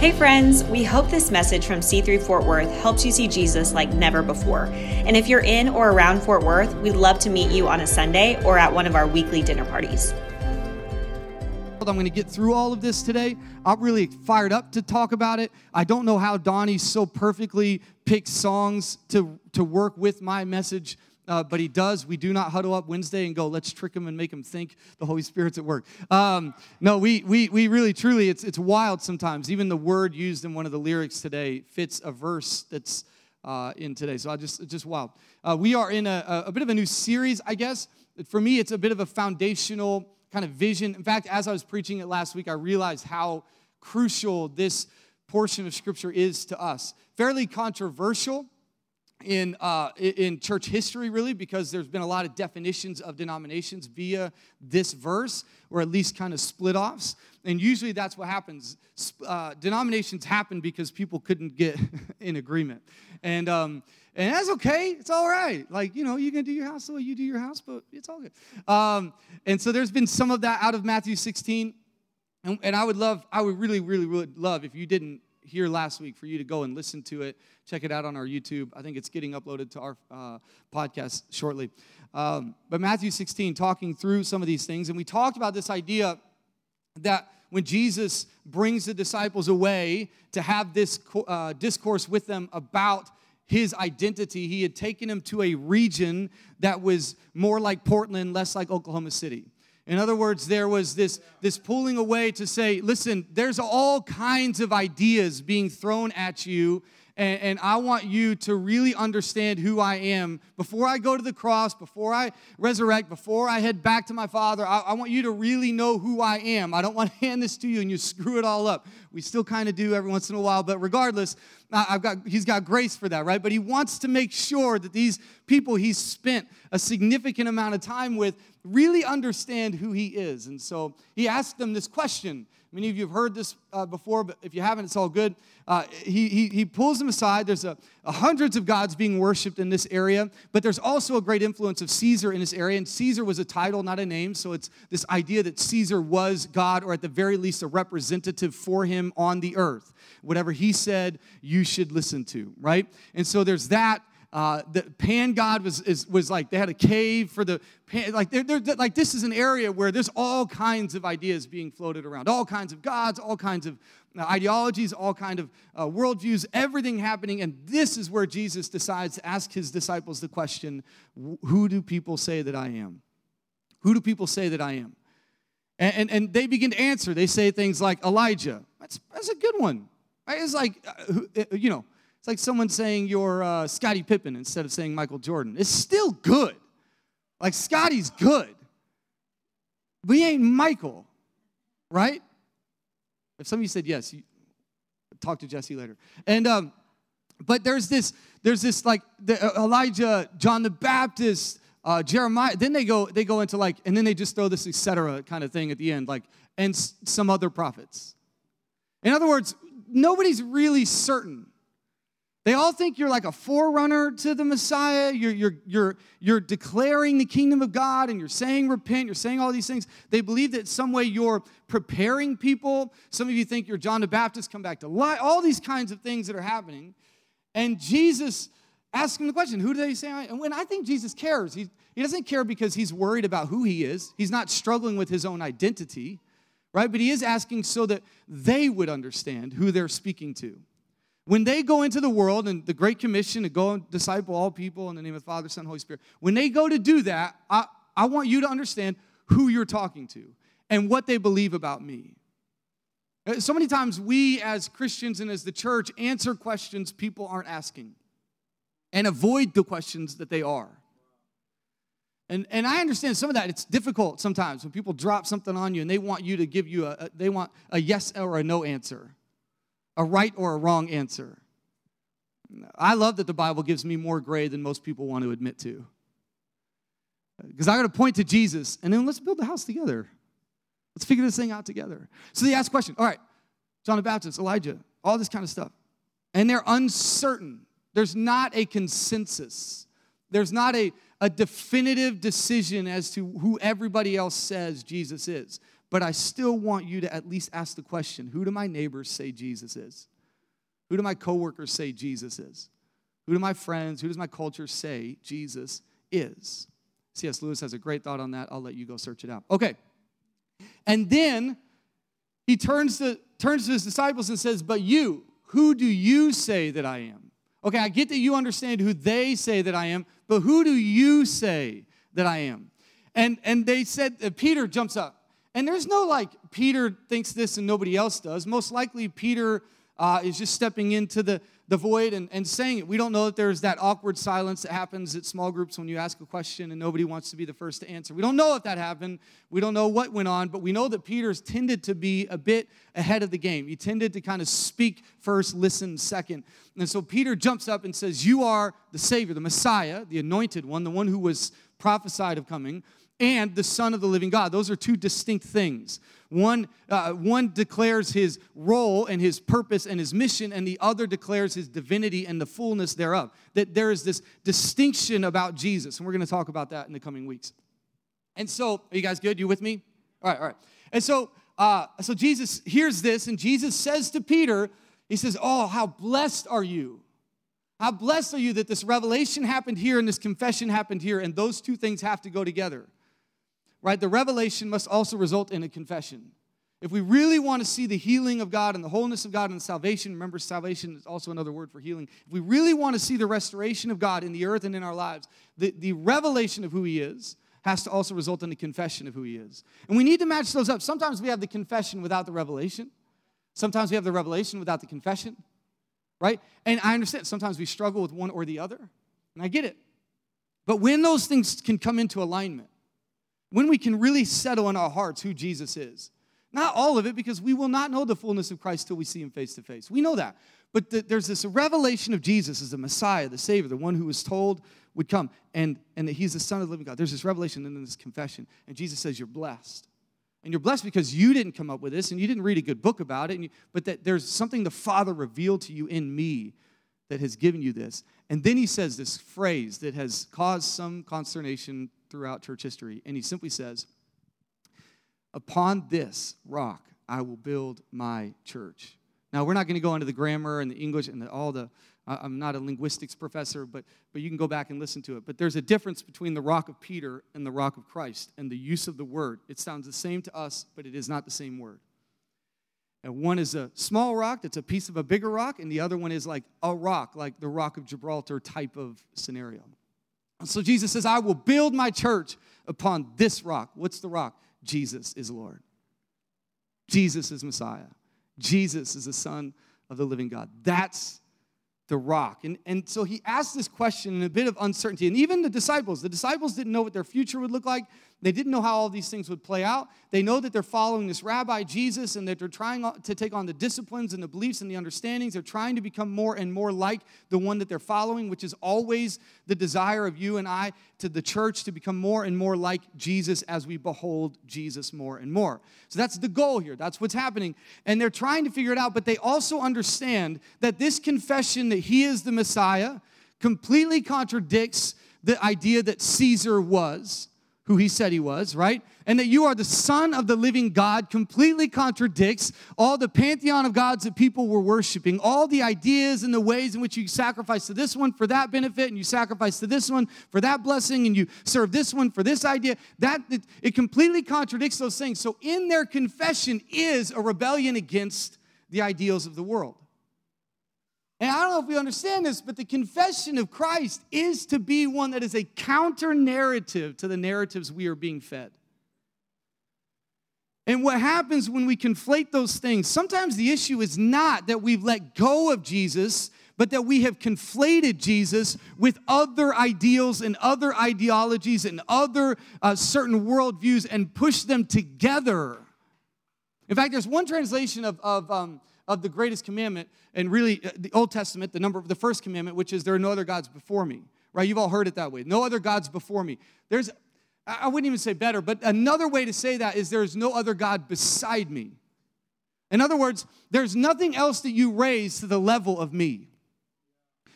Hey, friends, we hope this message from C3 Fort Worth helps you see Jesus like never before. And if you're in or around Fort Worth, we'd love to meet you on a Sunday or at one of our weekly dinner parties. I'm going to get through all of this today. I'm really fired up to talk about it. I don't know how Donnie so perfectly picks songs to, to work with my message uh, but he does. We do not huddle up Wednesday and go, let's trick him and make him think the Holy Spirit's at work. Um, no, we, we, we really, truly, it's, it's wild sometimes. Even the word used in one of the lyrics today fits a verse that's uh, in today. So I just, just wild. Uh, we are in a, a bit of a new series, I guess. For me, it's a bit of a foundational kind of vision. In fact, as I was preaching it last week, I realized how crucial this portion of Scripture is to us. Fairly controversial in, uh, in church history, really, because there's been a lot of definitions of denominations via this verse, or at least kind of split offs. And usually that's what happens. Uh, denominations happen because people couldn't get in agreement. And, um, and that's okay. It's all right. Like, you know, you can do your house the way you do your house, but it's all good. Um, and so there's been some of that out of Matthew 16. And, and I would love, I would really, really, really love if you didn't here last week for you to go and listen to it. Check it out on our YouTube. I think it's getting uploaded to our uh, podcast shortly. Um, but Matthew 16, talking through some of these things, and we talked about this idea that when Jesus brings the disciples away to have this uh, discourse with them about his identity, he had taken them to a region that was more like Portland, less like Oklahoma City. In other words, there was this, this pulling away to say, listen, there's all kinds of ideas being thrown at you and, and, I want you to really understand who I am. Before I go to the cross, before I resurrect, before I head back to my Father, I, I want you to really know who I am. I don't want to hand this to you and you screw it all up. We still kind of do every once in a while, but regardless, I've got, he's got grace for that, right? But he wants to make sure that these people he's spent a significant amount of time with really understand who he is. And so he asked them this question Many of you have heard this uh, before, but if you haven't, it's all good. Uh, he, he, he pulls them aside. There's a, a hundreds of gods being worshiped in this area, but there's also a great influence of Caesar in this area. And Caesar was a title, not a name. So it's this idea that Caesar was God, or at the very least, a representative for him on the earth. Whatever he said, you should listen to, right? And so there's that. Uh, the pan god was, is, was like they had a cave for the pan, like they're, they're, like this is an area where there's all kinds of ideas being floated around. All kinds of gods all kinds of uh, ideologies all kind of uh, worldviews everything happening. And this is where jesus decides to ask his disciples the question who do people say that i am? Who do people say that i am? And, and, and they begin to answer. They say things like elijah. That's, that's a good one. It's like uh, uh, you know it's like someone saying you're uh, Scottie Pippen instead of saying Michael Jordan. It's still good. Like Scottie's good. We ain't Michael, right? If some of you said yes, you, talk to Jesse later. And um, but there's this, there's this like the, uh, Elijah, John the Baptist, uh, Jeremiah. Then they go, they go into like, and then they just throw this etc. kind of thing at the end, like, and s- some other prophets. In other words, nobody's really certain they all think you're like a forerunner to the Messiah. You're, you're, you're, you're declaring the kingdom of God and you're saying repent, you're saying all these things. They believe that some way you're preparing people. Some of you think you're John the Baptist, come back to life, all these kinds of things that are happening. And Jesus asks them the question, who do they say I am? And when I think Jesus cares, he, he doesn't care because he's worried about who he is. He's not struggling with his own identity, right? But he is asking so that they would understand who they're speaking to. When they go into the world and the Great Commission to go and disciple all people in the name of the Father, Son, Holy Spirit, when they go to do that, I, I want you to understand who you're talking to and what they believe about me. Uh, so many times we as Christians and as the church answer questions people aren't asking and avoid the questions that they are. And, and I understand some of that. It's difficult sometimes when people drop something on you and they want you to give you a, a they want a yes or a no answer a right or a wrong answer. I love that the Bible gives me more gray than most people want to admit to. Because I got to point to Jesus and then let's build the house together. Let's figure this thing out together. So they ask question. All right, John the Baptist, Elijah, all this kind of stuff. And they're uncertain. There's not a consensus. There's not a, a definitive decision as to who everybody else says Jesus is. But I still want you to at least ask the question who do my neighbors say Jesus is? Who do my coworkers say Jesus is? Who do my friends, who does my culture say Jesus is? C.S. Lewis has a great thought on that. I'll let you go search it out. Okay. And then he turns to, turns to his disciples and says, But you, who do you say that I am? Okay, I get that you understand who they say that I am, but who do you say that I am? And, and they said, uh, Peter jumps up. And there's no like, Peter thinks this and nobody else does. Most likely, Peter uh, is just stepping into the, the void and, and saying it. We don't know that there's that awkward silence that happens at small groups when you ask a question and nobody wants to be the first to answer. We don't know if that happened. We don't know what went on, but we know that Peter's tended to be a bit ahead of the game. He tended to kind of speak first, listen second. And so Peter jumps up and says, You are the Savior, the Messiah, the anointed one, the one who was prophesied of coming and the Son of the living God. Those are two distinct things. One, uh, one declares his role and his purpose and his mission, and the other declares his divinity and the fullness thereof. That there is this distinction about Jesus, and we're going to talk about that in the coming weeks. And so, are you guys good? You with me? All right, all right. And so, uh, so Jesus hears this, and Jesus says to Peter, He says, Oh, how blessed are you! How blessed are you that this revelation happened here and this confession happened here, and those two things have to go together right? The revelation must also result in a confession. If we really want to see the healing of God and the wholeness of God and salvation, remember, salvation is also another word for healing. If we really want to see the restoration of God in the earth and in our lives, the, the revelation of who He is has to also result in the confession of who He is. And we need to match those up. Sometimes we have the confession without the revelation, sometimes we have the revelation without the confession, right? And I understand sometimes we struggle with one or the other, and I get it. But when those things can come into alignment, when we can really settle in our hearts who Jesus is. Not all of it, because we will not know the fullness of Christ till we see him face to face. We know that. But the, there's this revelation of Jesus as the Messiah, the Savior, the one who was told would come, and, and that he's the Son of the living God. There's this revelation and then this confession. And Jesus says, You're blessed. And you're blessed because you didn't come up with this and you didn't read a good book about it, you, but that there's something the Father revealed to you in me that has given you this. And then he says this phrase that has caused some consternation throughout church history. And he simply says, Upon this rock I will build my church. Now, we're not going to go into the grammar and the English and the, all the, I'm not a linguistics professor, but, but you can go back and listen to it. But there's a difference between the rock of Peter and the rock of Christ and the use of the word. It sounds the same to us, but it is not the same word. And one is a small rock that's a piece of a bigger rock, and the other one is like a rock, like the rock of Gibraltar type of scenario. So Jesus says, I will build my church upon this rock. What's the rock? Jesus is Lord. Jesus is Messiah. Jesus is the Son of the living God. That's the rock. And, and so he asked this question in a bit of uncertainty. And even the disciples, the disciples didn't know what their future would look like. They didn't know how all these things would play out. They know that they're following this rabbi Jesus and that they're trying to take on the disciplines and the beliefs and the understandings. They're trying to become more and more like the one that they're following, which is always the desire of you and I to the church to become more and more like Jesus as we behold Jesus more and more. So that's the goal here. That's what's happening. And they're trying to figure it out, but they also understand that this confession that he is the Messiah completely contradicts the idea that Caesar was who he said he was, right? And that you are the son of the living God completely contradicts all the pantheon of gods that people were worshiping, all the ideas and the ways in which you sacrifice to this one for that benefit, and you sacrifice to this one for that blessing, and you serve this one for this idea. That it, it completely contradicts those things. So in their confession is a rebellion against the ideals of the world. And I don't know if we understand this, but the confession of Christ is to be one that is a counter narrative to the narratives we are being fed. And what happens when we conflate those things, sometimes the issue is not that we've let go of Jesus, but that we have conflated Jesus with other ideals and other ideologies and other uh, certain worldviews and pushed them together. In fact, there's one translation of, of um, of the greatest commandment, and really uh, the Old Testament, the number of the first commandment, which is there are no other gods before me. Right? You've all heard it that way. No other gods before me. There's, I wouldn't even say better, but another way to say that is there's no other God beside me. In other words, there's nothing else that you raise to the level of me.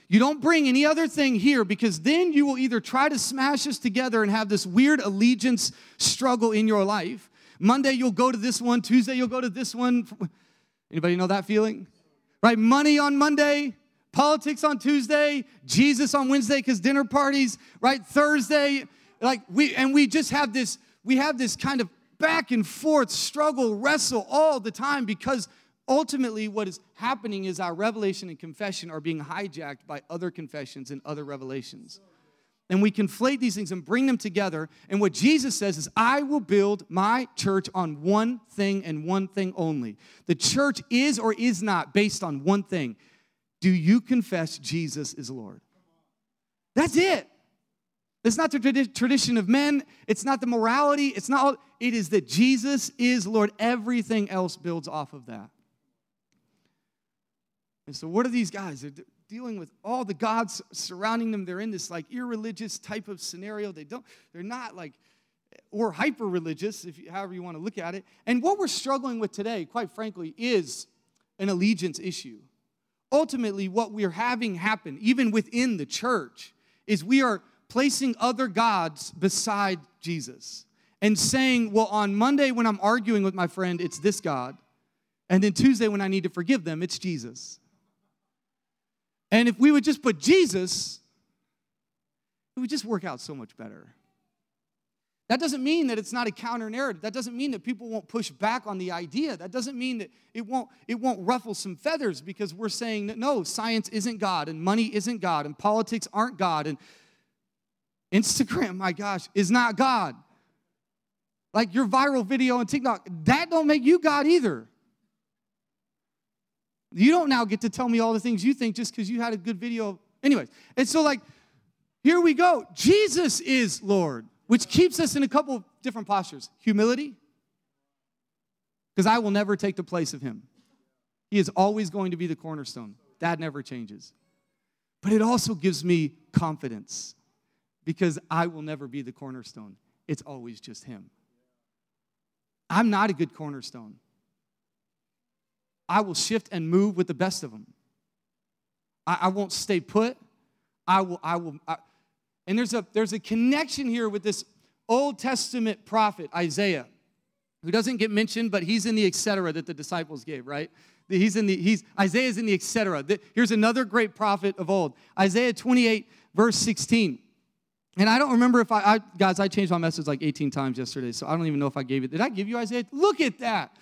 You don't bring any other thing here because then you will either try to smash us together and have this weird allegiance struggle in your life, Monday you'll go to this one, Tuesday you'll go to this one. Anybody know that feeling? Right? Money on Monday, politics on Tuesday, Jesus on Wednesday cuz dinner parties, right? Thursday like we and we just have this we have this kind of back and forth struggle, wrestle all the time because ultimately what is happening is our revelation and confession are being hijacked by other confessions and other revelations. And we conflate these things and bring them together. And what Jesus says is, I will build my church on one thing and one thing only. The church is or is not based on one thing. Do you confess Jesus is Lord? That's it. It's not the tradition of men. It's not the morality. It's not, it is that Jesus is Lord. Everything else builds off of that. And so, what are these guys? Dealing with all the gods surrounding them. They're in this like irreligious type of scenario. They don't, they're not like, or hyper religious, if you, however you want to look at it. And what we're struggling with today, quite frankly, is an allegiance issue. Ultimately, what we're having happen, even within the church, is we are placing other gods beside Jesus and saying, well, on Monday when I'm arguing with my friend, it's this God. And then Tuesday when I need to forgive them, it's Jesus. And if we would just put Jesus, it would just work out so much better. That doesn't mean that it's not a counter narrative. That doesn't mean that people won't push back on the idea. That doesn't mean that it won't, it won't ruffle some feathers because we're saying that no, science isn't God and money isn't God and politics aren't God and Instagram, my gosh, is not God. Like your viral video on TikTok, that don't make you God either. You don't now get to tell me all the things you think just because you had a good video. Anyways, and so like, here we go. Jesus is Lord, which keeps us in a couple different postures. Humility, because I will never take the place of him. He is always going to be the cornerstone. That never changes. But it also gives me confidence because I will never be the cornerstone. It's always just Him. I'm not a good cornerstone. I will shift and move with the best of them. I, I won't stay put. I will, I will, I, and there's a there's a connection here with this Old Testament prophet Isaiah, who doesn't get mentioned, but he's in the etc. that the disciples gave, right? He's in the he's Isaiah's in the etc. Here's another great prophet of old, Isaiah 28 verse 16. And I don't remember if I, I, guys, I changed my message like 18 times yesterday, so I don't even know if I gave it. Did I give you Isaiah? Look at that.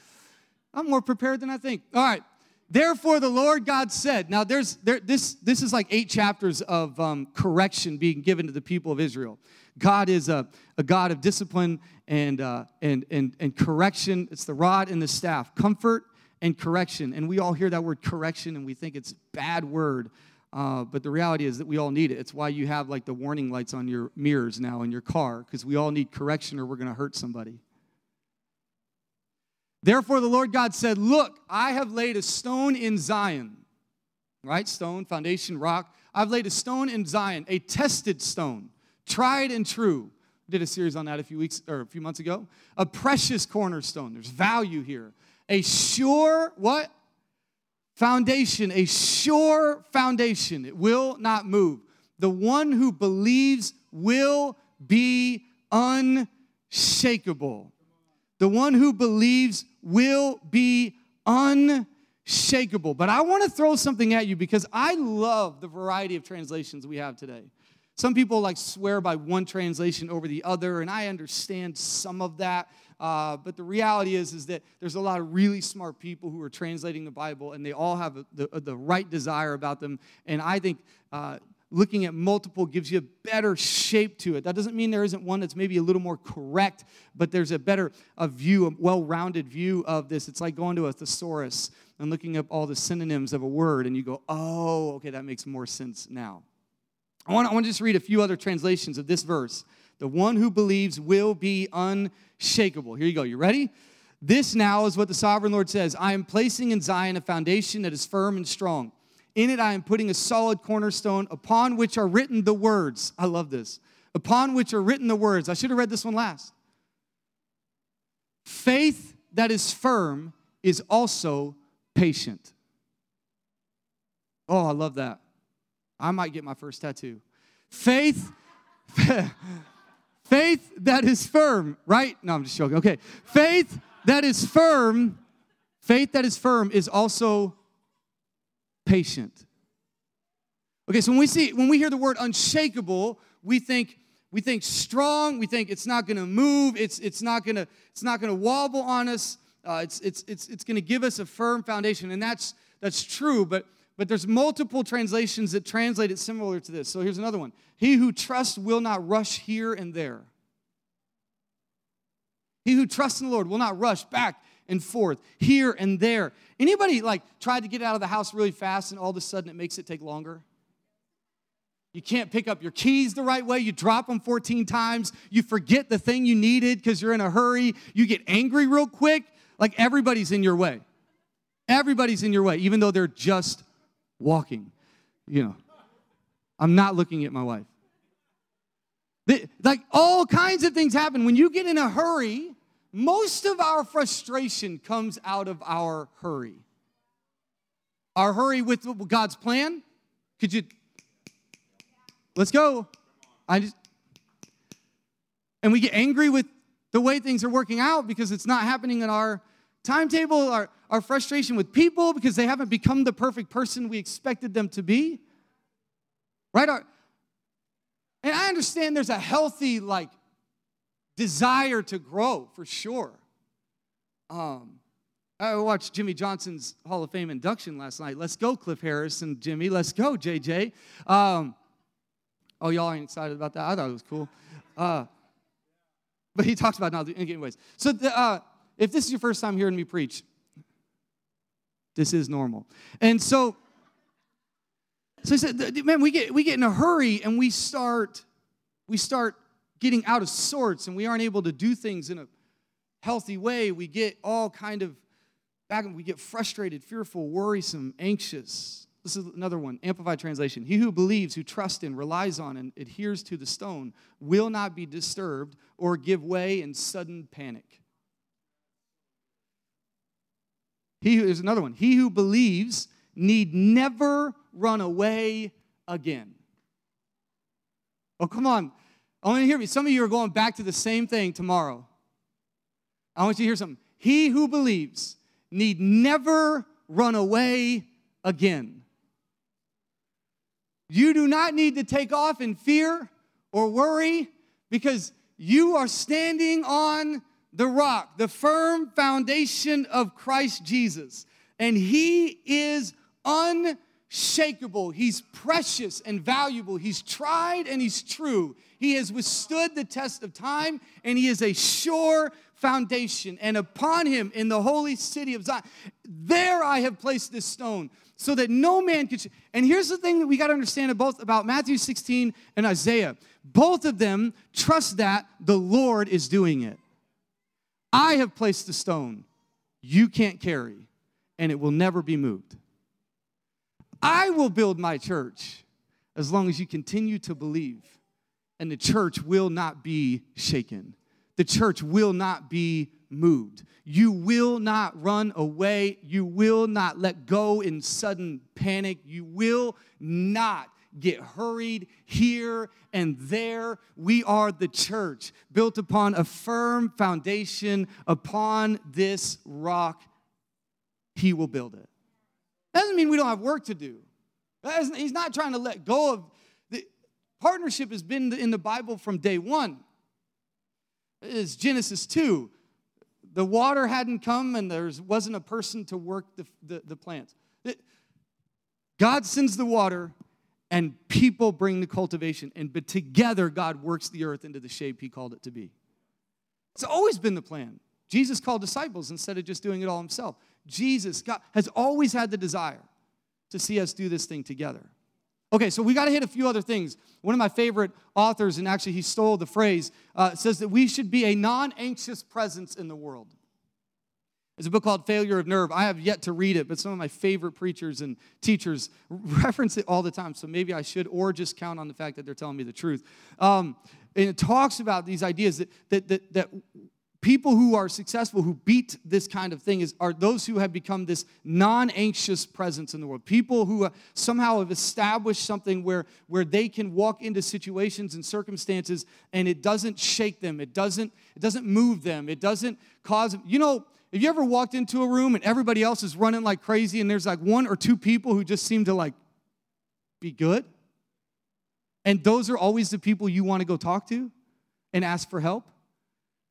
I'm more prepared than I think. All right. Therefore, the Lord God said, now there's there, this, this is like eight chapters of um, correction being given to the people of Israel. God is a, a God of discipline and, uh, and, and, and correction. It's the rod and the staff, comfort and correction. And we all hear that word correction and we think it's bad word. Uh, but the reality is that we all need it. It's why you have like the warning lights on your mirrors now in your car, because we all need correction or we're going to hurt somebody. Therefore, the Lord God said, Look, I have laid a stone in Zion. Right? Stone, foundation, rock. I've laid a stone in Zion, a tested stone, tried and true. Did a series on that a few weeks or a few months ago. A precious cornerstone. There's value here. A sure, what? foundation, a sure foundation. It will not move. The one who believes will be unshakable. The one who believes will be unshakable. But I want to throw something at you because I love the variety of translations we have today. Some people like swear by one translation over the other, and I understand some of that. Uh, but the reality is, is that there's a lot of really smart people who are translating the Bible, and they all have the, the right desire about them. And I think uh, looking at multiple gives you a better shape to it. That doesn't mean there isn't one that's maybe a little more correct, but there's a better a view, a well-rounded view of this. It's like going to a thesaurus and looking up all the synonyms of a word, and you go, oh, okay, that makes more sense now. I want, I want to just read a few other translations of this verse. The one who believes will be unshakable. Here you go. You ready? This now is what the sovereign Lord says I am placing in Zion a foundation that is firm and strong. In it, I am putting a solid cornerstone upon which are written the words. I love this. Upon which are written the words. I should have read this one last. Faith that is firm is also patient. Oh, I love that. I might get my first tattoo. Faith, Faith that is firm, right? No, I'm just joking. Okay. Faith that is firm, faith that is firm is also patient. Okay, so when we see when we hear the word unshakable, we think we think strong, we think it's not gonna move, it's it's not gonna it's not gonna wobble on us, uh, it's it's it's it's gonna give us a firm foundation, and that's that's true, but but there's multiple translations that translate it similar to this. So here's another one. He who trusts will not rush here and there. He who trusts in the Lord will not rush back and forth, here and there. Anybody like tried to get out of the house really fast and all of a sudden it makes it take longer? You can't pick up your keys the right way. You drop them 14 times. You forget the thing you needed because you're in a hurry. You get angry real quick. Like everybody's in your way. Everybody's in your way, even though they're just walking. You know, I'm not looking at my wife. like all kinds of things happen. When you get in a hurry, most of our frustration comes out of our hurry. Our hurry with God's plan. Could you Let's go. I just, and we get angry with the way things are working out because it's not happening in our timetable, our, our frustration with people because they haven't become the perfect person we expected them to be. Right? Our, and I understand there's a healthy, like, desire to grow for sure. Um, I watched Jimmy Johnson's Hall of Fame induction last night. Let's go, Cliff Harris and Jimmy. Let's go, JJ. Um, Oh, y'all ain't excited about that? I thought it was cool. Uh, but he talks about now. Anyways, so the, uh, if this is your first time hearing me preach, this is normal. And so, so he said, man, we get we get in a hurry and we start we start getting out of sorts and we aren't able to do things in a healthy way. We get all kind of back and we get frustrated, fearful, worrisome, anxious. This is another one, Amplified Translation. He who believes, who trusts in, relies on, and adheres to the stone will not be disturbed or give way in sudden panic. He who, there's another one. He who believes need never run away again. Oh, come on. I want to hear me. Some of you are going back to the same thing tomorrow. I want you to hear something. He who believes need never run away again. You do not need to take off in fear or worry because you are standing on the rock, the firm foundation of Christ Jesus. And He is unshakable. He's precious and valuable. He's tried and He's true. He has withstood the test of time and He is a sure foundation. And upon Him in the holy city of Zion, there I have placed this stone so that no man could. And here's the thing that we got to understand both about Matthew 16 and Isaiah. Both of them trust that the Lord is doing it. I have placed the stone you can't carry, and it will never be moved. I will build my church as long as you continue to believe, and the church will not be shaken. The church will not be moved. You will not run away. You will not let go in sudden panic. You will not get hurried here and there. We are the church built upon a firm foundation. Upon this rock, He will build it. Doesn't mean we don't have work to do. He's not trying to let go of partnership has been in the Bible from day one. It is Genesis 2 the water hadn't come and there wasn't a person to work the, the, the plants. God sends the water and people bring the cultivation. And but together God works the earth into the shape he called it to be. It's always been the plan. Jesus called disciples instead of just doing it all himself. Jesus God, has always had the desire to see us do this thing together. Okay, so we got to hit a few other things. One of my favorite authors, and actually he stole the phrase, uh, says that we should be a non anxious presence in the world. There's a book called Failure of Nerve. I have yet to read it, but some of my favorite preachers and teachers reference it all the time, so maybe I should, or just count on the fact that they're telling me the truth. Um, and it talks about these ideas that, that, that, that people who are successful who beat this kind of thing is are those who have become this non-anxious presence in the world. People who uh, somehow have established something where where they can walk into situations and circumstances and it doesn't shake them. It doesn't it doesn't move them. It doesn't cause you know have you ever walked into a room and everybody else is running like crazy and there's like one or two people who just seem to like be good? And those are always the people you want to go talk to and ask for help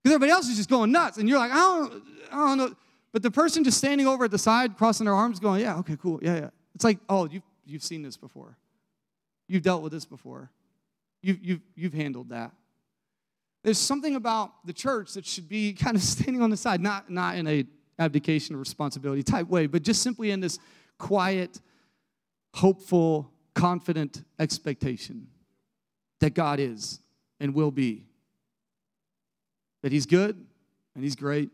because everybody else is just going nuts. And you're like, I don't, I don't know. But the person just standing over at the side, crossing their arms, going, Yeah, okay, cool. Yeah, yeah. It's like, oh, you've, you've seen this before. You've dealt with this before. You've, you've, you've handled that. There's something about the church that should be kind of standing on the side, not, not in a abdication of responsibility type way, but just simply in this quiet, hopeful, confident expectation that God is and will be that He's good and He's great,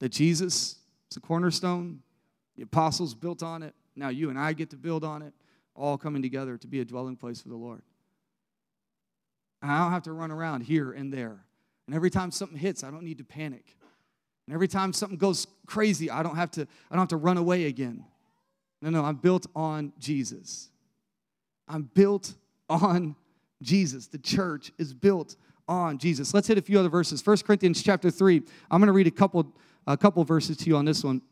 that Jesus is the cornerstone, the apostles built on it, now you and I get to build on it, all coming together to be a dwelling place for the Lord. I don't have to run around here and there. And every time something hits, I don't need to panic. And every time something goes crazy, I don't have to, I don't have to run away again. No, no, I'm built on Jesus. I'm built on Jesus. The church is built on Jesus. Let's hit a few other verses. 1 Corinthians chapter 3. I'm going to read a couple a couple verses to you on this one.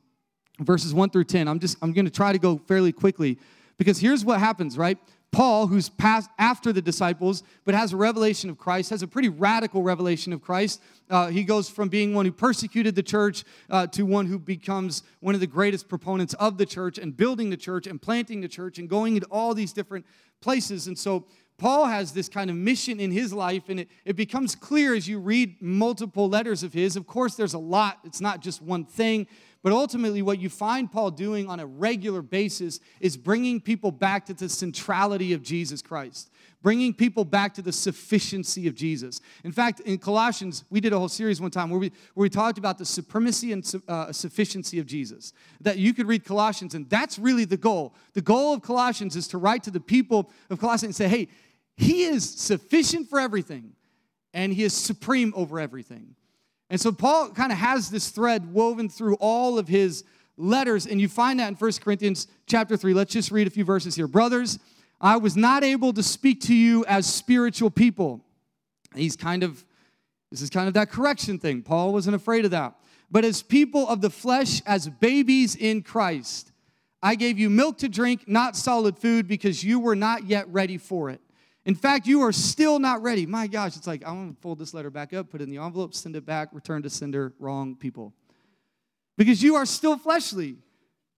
Verses 1 through 10. I'm just I'm going to try to go fairly quickly because here's what happens, right? Paul, who's passed after the disciples, but has a revelation of Christ, has a pretty radical revelation of Christ. Uh, he goes from being one who persecuted the church uh, to one who becomes one of the greatest proponents of the church and building the church and planting the church and going into all these different places. And so Paul has this kind of mission in his life, and it, it becomes clear as you read multiple letters of his. Of course, there's a lot, it's not just one thing, but ultimately, what you find Paul doing on a regular basis is bringing people back to the centrality of Jesus Christ, bringing people back to the sufficiency of Jesus. In fact, in Colossians, we did a whole series one time where we, where we talked about the supremacy and uh, sufficiency of Jesus. That you could read Colossians, and that's really the goal. The goal of Colossians is to write to the people of Colossians and say, hey, he is sufficient for everything, and He is supreme over everything. And so Paul kind of has this thread woven through all of his letters, and you find that in 1 Corinthians chapter 3. Let's just read a few verses here. Brothers, I was not able to speak to you as spiritual people. He's kind of, this is kind of that correction thing. Paul wasn't afraid of that. But as people of the flesh, as babies in Christ, I gave you milk to drink, not solid food, because you were not yet ready for it. In fact, you are still not ready. My gosh, it's like, I'm going to fold this letter back up, put it in the envelope, send it back, return to sender, wrong people. Because you are still fleshly.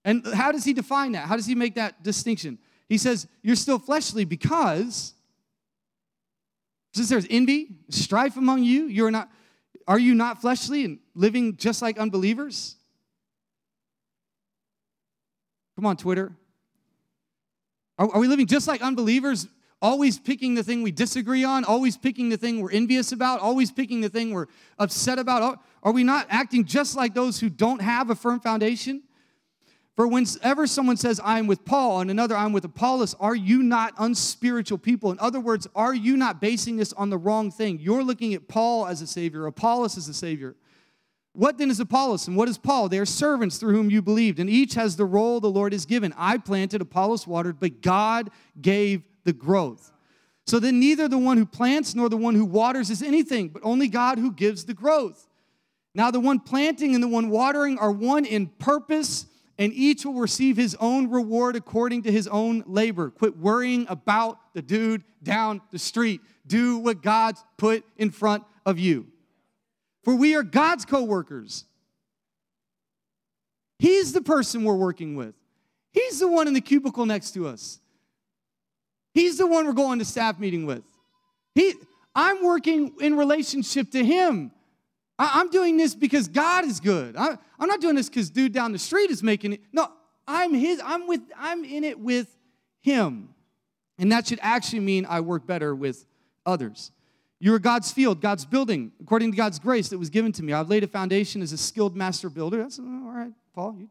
And how does he define that? How does he make that distinction? He says, You're still fleshly because since there's envy, strife among you, you're not, are you not fleshly and living just like unbelievers? Come on, Twitter. Are, are we living just like unbelievers, always picking the thing we disagree on, always picking the thing we're envious about, always picking the thing we're upset about? Are we not acting just like those who don't have a firm foundation? For whenever someone says, I'm with Paul, and another, I'm with Apollos, are you not unspiritual people? In other words, are you not basing this on the wrong thing? You're looking at Paul as a savior, Apollos as a savior. What then is Apollos and what is Paul? They are servants through whom you believed, and each has the role the Lord has given. I planted, Apollos watered, but God gave the growth. So then, neither the one who plants nor the one who waters is anything, but only God who gives the growth. Now, the one planting and the one watering are one in purpose, and each will receive his own reward according to his own labor. Quit worrying about the dude down the street. Do what God's put in front of you. For we are God's co workers. He's the person we're working with, He's the one in the cubicle next to us. He's the one we're going to staff meeting with. He, I'm working in relationship to him. I, am doing this because God is good. I, I'm not doing this because dude down the street is making it. No, I'm his. I'm with. I'm in it with him, and that should actually mean I work better with others. You are God's field, God's building, according to God's grace that was given to me. I've laid a foundation as a skilled master builder. That's all right, Paul. You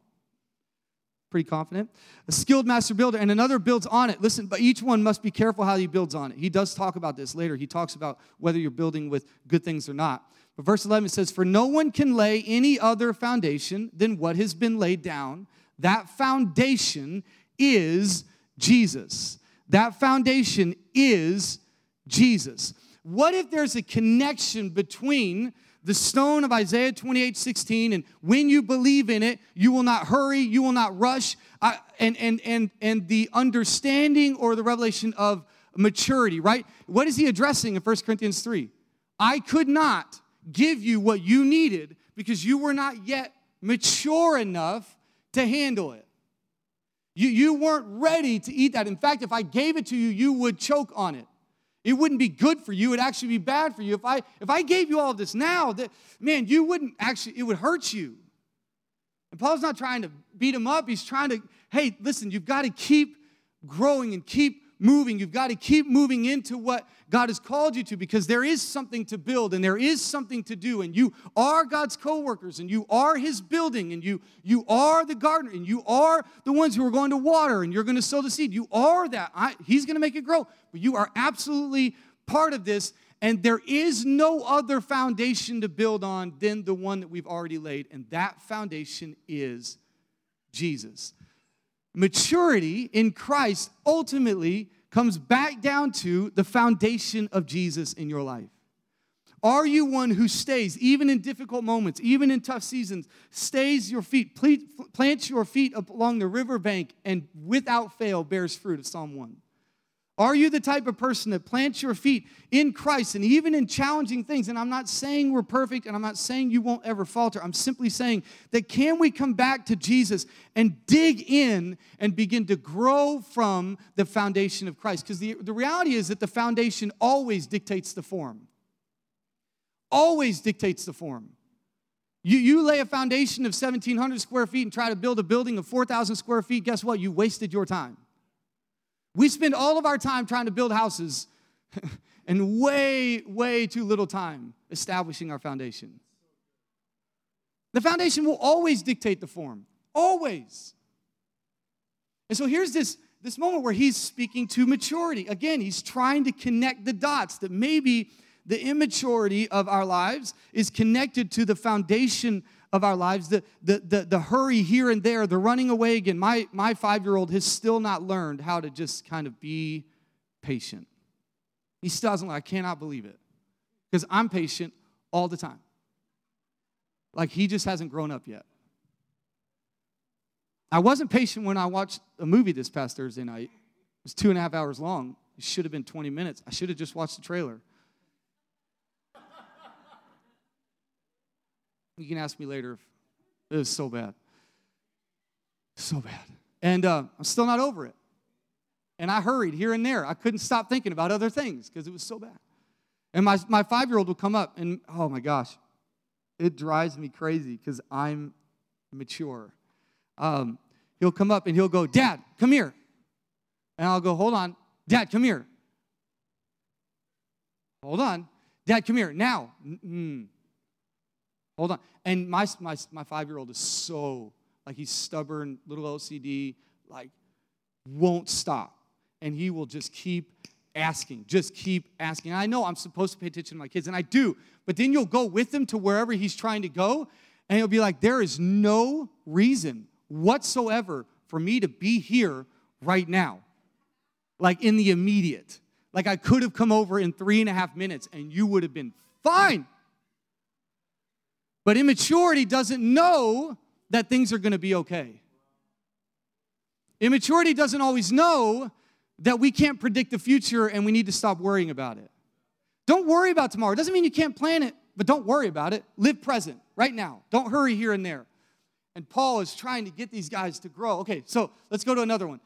Pretty confident. A skilled master builder, and another builds on it. Listen, but each one must be careful how he builds on it. He does talk about this later. He talks about whether you're building with good things or not. But verse 11 says, For no one can lay any other foundation than what has been laid down. That foundation is Jesus. That foundation is Jesus. What if there's a connection between the stone of Isaiah 28 16, and when you believe in it, you will not hurry, you will not rush, uh, and, and, and, and the understanding or the revelation of maturity, right? What is he addressing in 1 Corinthians 3? I could not give you what you needed because you were not yet mature enough to handle it. You, you weren't ready to eat that. In fact, if I gave it to you, you would choke on it. It wouldn't be good for you. It would actually be bad for you. If I if I gave you all this now, that man, you wouldn't actually, it would hurt you. And Paul's not trying to beat him up. He's trying to, hey, listen, you've got to keep growing and keep moving. You've got to keep moving into what God has called you to because there is something to build and there is something to do. And you are God's co-workers and you are his building and you, you are the gardener and you are the ones who are going to water and you're going to sow the seed. You are that. I, he's going to make it grow. But you are absolutely part of this. And there is no other foundation to build on than the one that we've already laid. And that foundation is Jesus. Maturity in Christ ultimately comes back down to the foundation of Jesus in your life. Are you one who stays, even in difficult moments, even in tough seasons, stays your feet, plants your feet along the riverbank, and without fail bears fruit of Psalm 1? Are you the type of person that plants your feet in Christ and even in challenging things? And I'm not saying we're perfect and I'm not saying you won't ever falter. I'm simply saying that can we come back to Jesus and dig in and begin to grow from the foundation of Christ? Because the, the reality is that the foundation always dictates the form. Always dictates the form. You, you lay a foundation of 1,700 square feet and try to build a building of 4,000 square feet, guess what? You wasted your time. We spend all of our time trying to build houses and way, way too little time establishing our foundation. The foundation will always dictate the form, always. And so here's this, this moment where he's speaking to maturity. Again, he's trying to connect the dots that maybe the immaturity of our lives is connected to the foundation of our lives, the, the, the, the hurry here and there, the running away again. My, my five year old has still not learned how to just kind of be patient. He still doesn't, I cannot believe it. Because I'm patient all the time. Like he just hasn't grown up yet. I wasn't patient when I watched a movie this past Thursday night. It was two and a half hours long. It should have been 20 minutes. I should have just watched the trailer. You can ask me later if it was so bad. So bad. And uh, I'm still not over it. And I hurried here and there. I couldn't stop thinking about other things because it was so bad. And my, my five year old will come up, and oh my gosh, it drives me crazy because I'm mature. Um, he'll come up and he'll go, Dad, come here. And I'll go, Hold on. Dad, come here. Hold on. Dad, come here. Now. Mm-mm. Hold on. And my, my, my five year old is so, like, he's stubborn, little OCD, like, won't stop. And he will just keep asking, just keep asking. I know I'm supposed to pay attention to my kids, and I do, but then you'll go with him to wherever he's trying to go, and he'll be like, there is no reason whatsoever for me to be here right now, like in the immediate. Like I could have come over in three and a half minutes, and you would have been fine. But immaturity doesn't know that things are going to be okay. Immaturity doesn't always know that we can't predict the future and we need to stop worrying about it. Don't worry about tomorrow. It doesn't mean you can't plan it, but don't worry about it. Live present right now. Don't hurry here and there. And Paul is trying to get these guys to grow. Okay, so let's go to another one.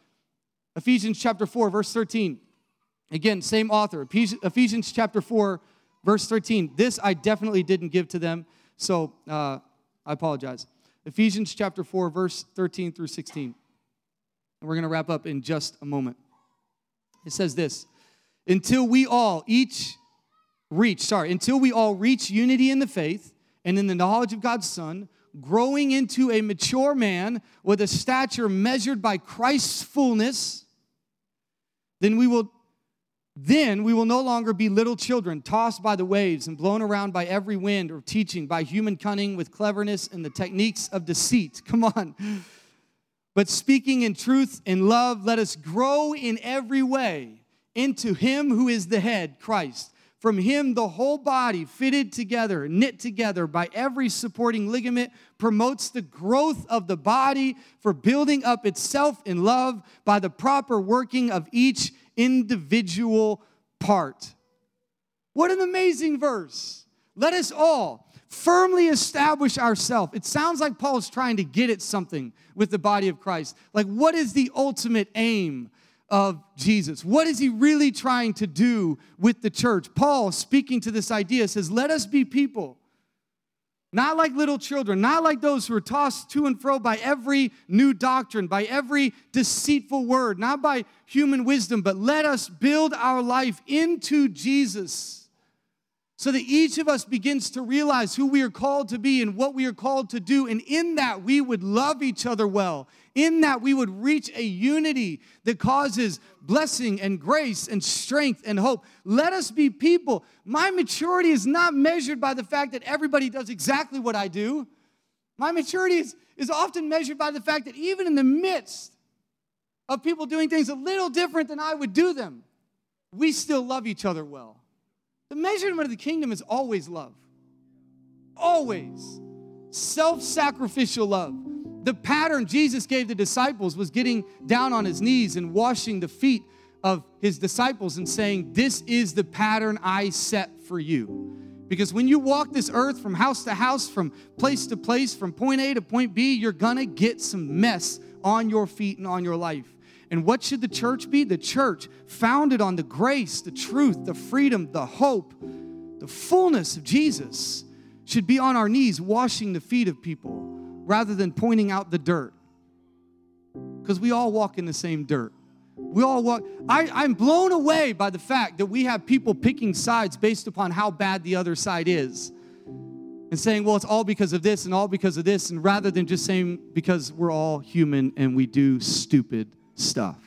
Ephesians chapter 4, verse 13. Again, same author. Ephesians chapter 4, verse 13. This I definitely didn't give to them. So uh, I apologize. Ephesians chapter 4, verse 13 through 16. And we're going to wrap up in just a moment. It says this Until we all each reach, sorry, until we all reach unity in the faith and in the knowledge of God's Son, growing into a mature man with a stature measured by Christ's fullness, then we will then we will no longer be little children tossed by the waves and blown around by every wind or teaching by human cunning with cleverness and the techniques of deceit. Come on. But speaking in truth and love, let us grow in every way into Him who is the head, Christ. From Him, the whole body, fitted together, knit together by every supporting ligament, promotes the growth of the body for building up itself in love by the proper working of each individual part. What an amazing verse. Let us all firmly establish ourselves. It sounds like Paul's trying to get at something with the body of Christ. Like, what is the ultimate aim of Jesus? What is he really trying to do with the church? Paul, speaking to this idea, says, Let us be people not like little children, not like those who are tossed to and fro by every new doctrine, by every deceitful word, not by human wisdom, but let us build our life into Jesus so that each of us begins to realize who we are called to be and what we are called to do. And in that, we would love each other well. In that, we would reach a unity that causes blessing and grace and strength and hope. Let us be people. My maturity is not measured by the fact that everybody does exactly what I do. My maturity is, is often measured by the fact that even in the midst of people doing things a little different than I would do them, we still love each other well. The measurement of the kingdom is always love. Always. Self sacrificial love. The pattern Jesus gave the disciples was getting down on his knees and washing the feet of his disciples and saying, This is the pattern I set for you. Because when you walk this earth from house to house, from place to place, from point A to point B, you're gonna get some mess on your feet and on your life. And what should the church be? The church founded on the grace, the truth, the freedom, the hope, the fullness of Jesus should be on our knees washing the feet of people rather than pointing out the dirt. Because we all walk in the same dirt. We all walk. I, I'm blown away by the fact that we have people picking sides based upon how bad the other side is and saying, well, it's all because of this and all because of this, and rather than just saying, because we're all human and we do stupid stuff.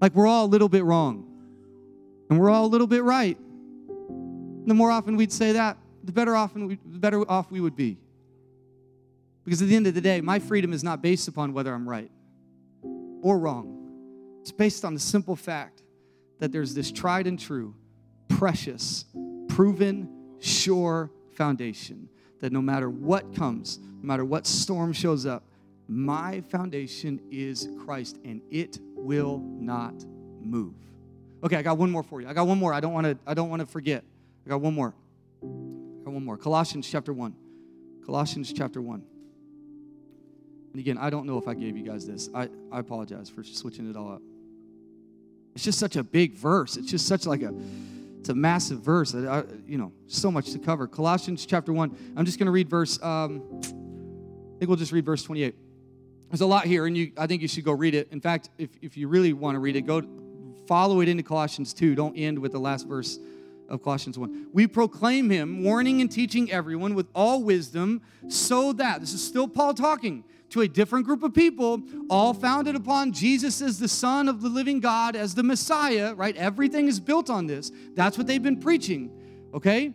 Like we're all a little bit wrong and we're all a little bit right. The more often we'd say that, the better often we, the better off we would be. Because at the end of the day, my freedom is not based upon whether I'm right or wrong. It's based on the simple fact that there's this tried and true, precious, proven, sure foundation that no matter what comes, no matter what storm shows up, my foundation is Christ and it will not move. Okay, I got one more for you. I got one more. I don't want to I don't want to forget. I got one more. I got one more. Colossians chapter 1. Colossians chapter 1. And again, I don't know if I gave you guys this. I, I apologize for switching it all up. It's just such a big verse. It's just such like a it's a massive verse. I, you know, so much to cover. Colossians chapter 1. I'm just going to read verse um, I think we'll just read verse 28. There's a lot here, and you, I think you should go read it. In fact, if, if you really want to read it, go follow it into Colossians 2. Don't end with the last verse of Colossians 1. We proclaim him, warning and teaching everyone with all wisdom, so that, this is still Paul talking to a different group of people, all founded upon Jesus as the Son of the living God, as the Messiah, right? Everything is built on this. That's what they've been preaching, okay?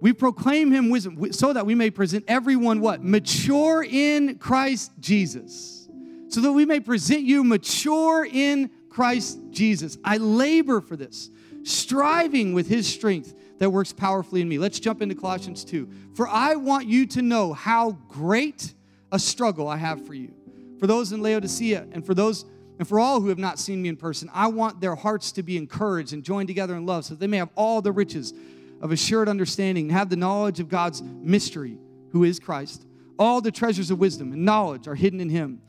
We proclaim him wisdom so that we may present everyone what? Mature in Christ Jesus. So that we may present you mature in Christ Jesus. I labor for this, striving with his strength that works powerfully in me. Let's jump into Colossians 2. For I want you to know how great a struggle I have for you. For those in Laodicea and for those and for all who have not seen me in person, I want their hearts to be encouraged and joined together in love so that they may have all the riches of assured understanding, and have the knowledge of God's mystery, who is Christ. All the treasures of wisdom and knowledge are hidden in him.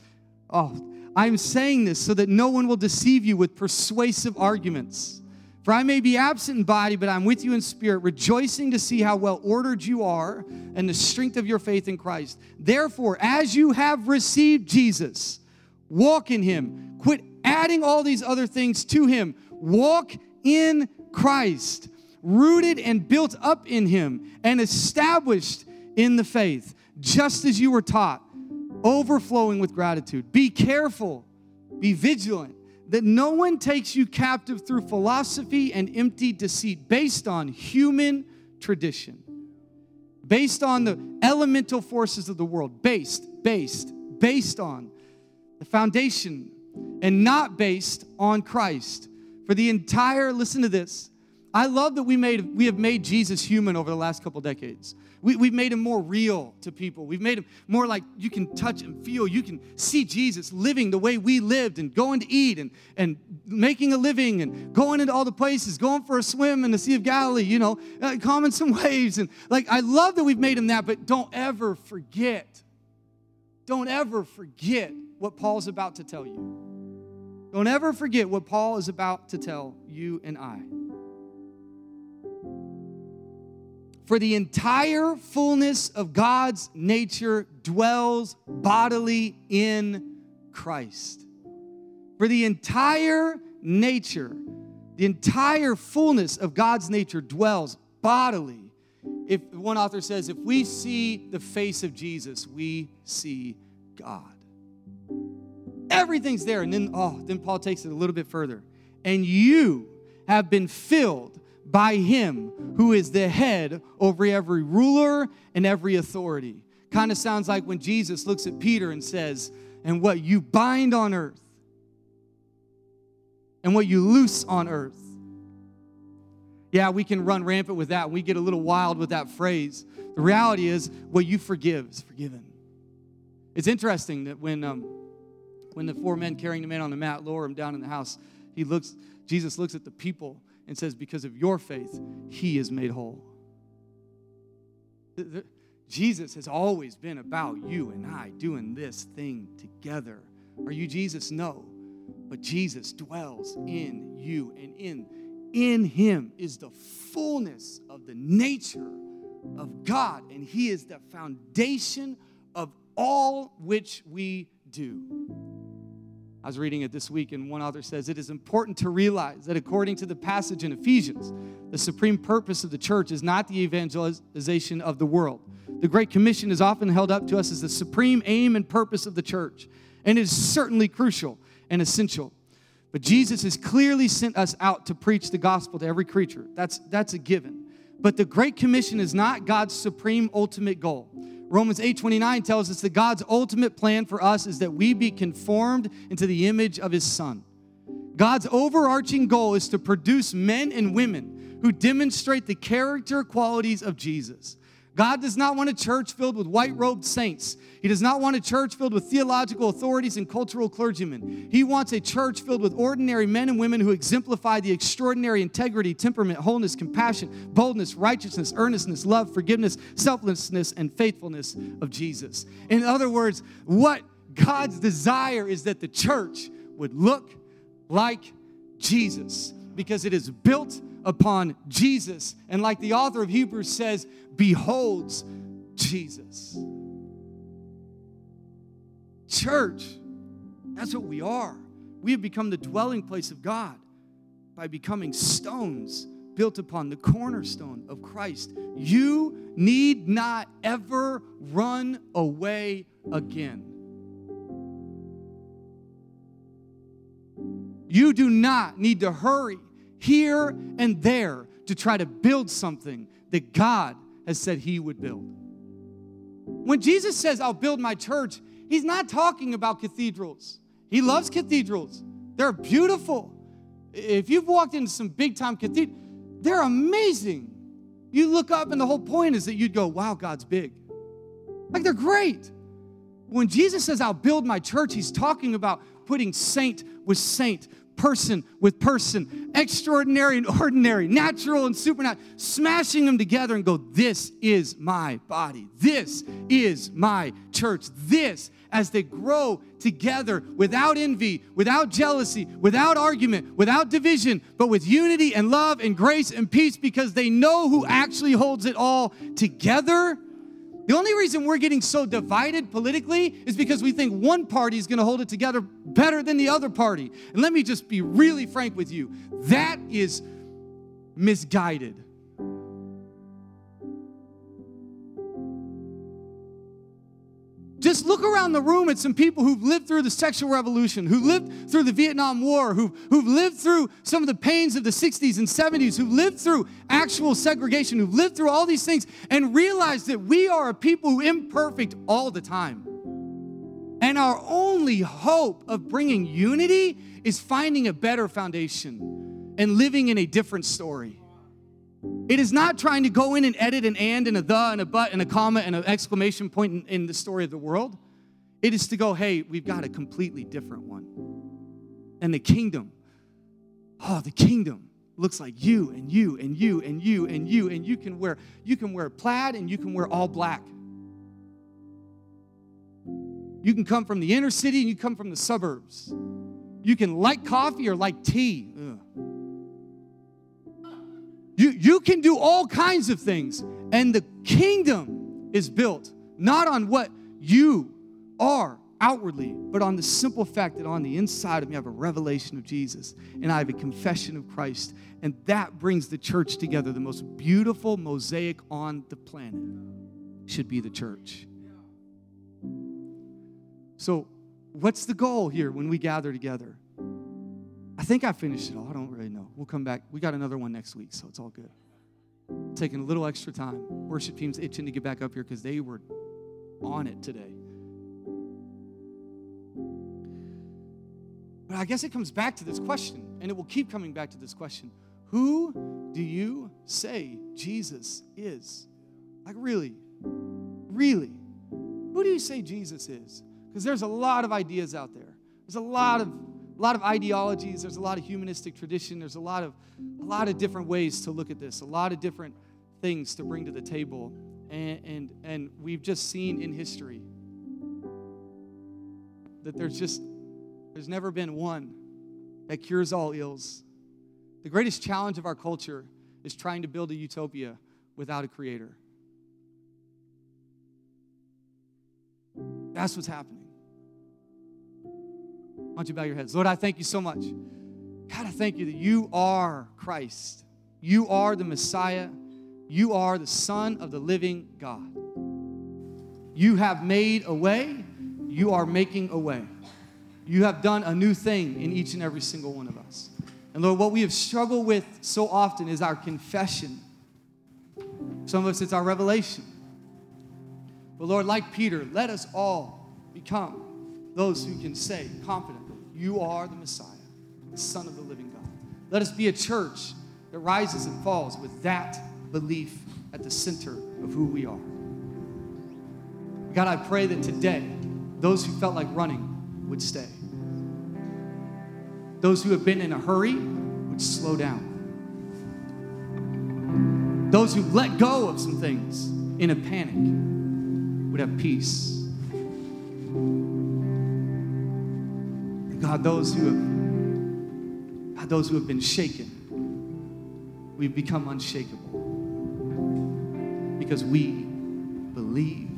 Oh, I'm saying this so that no one will deceive you with persuasive arguments. For I may be absent in body, but I'm with you in spirit, rejoicing to see how well ordered you are and the strength of your faith in Christ. Therefore, as you have received Jesus, walk in him. Quit adding all these other things to him. Walk in Christ rooted and built up in him and established in the faith, just as you were taught, overflowing with gratitude. Be careful, be vigilant, that no one takes you captive through philosophy and empty deceit based on human tradition, based on the elemental forces of the world, based, based, based on the foundation and not based on Christ. For the entire, listen to this. I love that we made we have made Jesus human over the last couple decades. We, we've made him more real to people. We've made him more like you can touch and feel. You can see Jesus living the way we lived and going to eat and, and making a living and going into all the places, going for a swim in the Sea of Galilee, you know, uh, calming some waves. And like, I love that we've made him that, but don't ever forget, don't ever forget what Paul's about to tell you. Don't ever forget what Paul is about to tell you and I. For the entire fullness of God's nature dwells bodily in Christ. For the entire nature, the entire fullness of God's nature dwells bodily. If one author says, if we see the face of Jesus, we see God. Everything's there. And then, oh, then Paul takes it a little bit further. And you have been filled by him who is the head over every ruler and every authority. Kind of sounds like when Jesus looks at Peter and says, And what you bind on earth and what you loose on earth. Yeah, we can run rampant with that. We get a little wild with that phrase. The reality is, what you forgive is forgiven. It's interesting that when, um, when the four men carrying the man on the mat lower him down in the house, he looks, Jesus looks at the people and says, Because of your faith, he is made whole. Jesus has always been about you and I doing this thing together. Are you Jesus? No. But Jesus dwells in you, and in, in him is the fullness of the nature of God, and he is the foundation of all which we do. I was reading it this week, and one author says it is important to realize that according to the passage in Ephesians, the supreme purpose of the church is not the evangelization of the world. The Great Commission is often held up to us as the supreme aim and purpose of the church, and is certainly crucial and essential. But Jesus has clearly sent us out to preach the gospel to every creature. That's, that's a given. But the Great Commission is not God's supreme ultimate goal. Romans 8:29 tells us that God's ultimate plan for us is that we be conformed into the image of his son. God's overarching goal is to produce men and women who demonstrate the character qualities of Jesus. God does not want a church filled with white robed saints. He does not want a church filled with theological authorities and cultural clergymen. He wants a church filled with ordinary men and women who exemplify the extraordinary integrity, temperament, wholeness, compassion, boldness, righteousness, earnestness, love, forgiveness, selflessness, and faithfulness of Jesus. In other words, what God's desire is that the church would look like Jesus because it is built upon Jesus. And like the author of Hebrews says, beholds Jesus. Church, that's what we are. We have become the dwelling place of God by becoming stones built upon the cornerstone of Christ. You need not ever run away again. You do not need to hurry here and there to try to build something that God has said he would build. When Jesus says, I'll build my church, he's not talking about cathedrals. He loves cathedrals, they're beautiful. If you've walked into some big time cathedrals, they're amazing. You look up, and the whole point is that you'd go, Wow, God's big. Like they're great. When Jesus says, I'll build my church, he's talking about putting saint with saint, person with person, extraordinary and ordinary, natural and supernatural, smashing them together and go, This is my body. This is my church. This, as they grow together without envy, without jealousy, without argument, without division, but with unity and love and grace and peace because they know who actually holds it all together the only reason we're getting so divided politically is because we think one party is going to hold it together better than the other party. And let me just be really frank with you that is misguided. Just look around the room at some people who've lived through the sexual revolution, who lived through the Vietnam War, who've, who've lived through some of the pains of the 60s and 70s, who've lived through actual segregation, who've lived through all these things, and realize that we are a people who imperfect all the time. And our only hope of bringing unity is finding a better foundation and living in a different story. It is not trying to go in and edit an and and a the and a but and a comma and an exclamation point in, in the story of the world. It is to go, hey, we've got a completely different one. And the kingdom, oh, the kingdom looks like you and you and you and you and you and you can wear you can wear plaid and you can wear all black. You can come from the inner city and you come from the suburbs. You can like coffee or like tea. Ugh. You, you can do all kinds of things. And the kingdom is built not on what you are outwardly, but on the simple fact that on the inside of me, I have a revelation of Jesus and I have a confession of Christ. And that brings the church together. The most beautiful mosaic on the planet should be the church. So, what's the goal here when we gather together? I think I finished it all. I don't really know. We'll come back. We got another one next week, so it's all good. Taking a little extra time. Worship team's itching to get back up here because they were on it today. But I guess it comes back to this question, and it will keep coming back to this question Who do you say Jesus is? Like, really? Really? Who do you say Jesus is? Because there's a lot of ideas out there. There's a lot of a lot of ideologies, there's a lot of humanistic tradition, there's a lot of a lot of different ways to look at this, a lot of different things to bring to the table. And and, and we've just seen in history that there's just there's never been one that cures all ills. The greatest challenge of our culture is trying to build a utopia without a creator. That's what's happening. Why don't you bow your heads? Lord, I thank you so much. God, I thank you that you are Christ. You are the Messiah. You are the Son of the living God. You have made a way. You are making a way. You have done a new thing in each and every single one of us. And Lord, what we have struggled with so often is our confession. Some of us, it's our revelation. But Lord, like Peter, let us all become those who can say confidently, You are the Messiah, the Son of the living God. Let us be a church that rises and falls with that belief at the center of who we are. God, I pray that today, those who felt like running would stay. Those who have been in a hurry would slow down. Those who let go of some things in a panic would have peace. God, those who have, God, those who have been shaken, we've become unshakable because we believe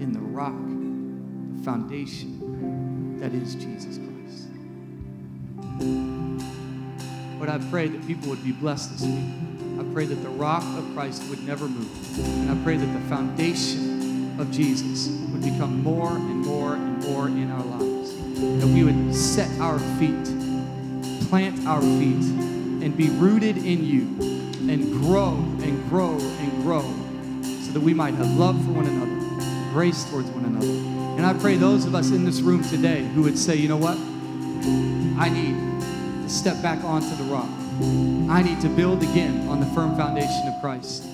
in the rock, the foundation that is Jesus Christ. Lord, I pray that people would be blessed this week. I pray that the rock of Christ would never move. And I pray that the foundation of Jesus would become more and more and more in our lives that we would set our feet, plant our feet, and be rooted in you and grow and grow and grow so that we might have love for one another, grace towards one another. And I pray those of us in this room today who would say, you know what? I need to step back onto the rock. I need to build again on the firm foundation of Christ.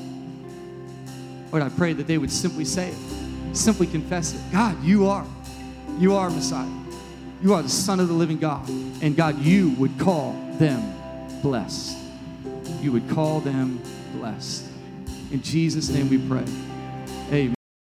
Lord, I pray that they would simply say it, simply confess it. God, you are. You are Messiah. You are the Son of the living God. And God, you would call them blessed. You would call them blessed. In Jesus' name we pray. Amen.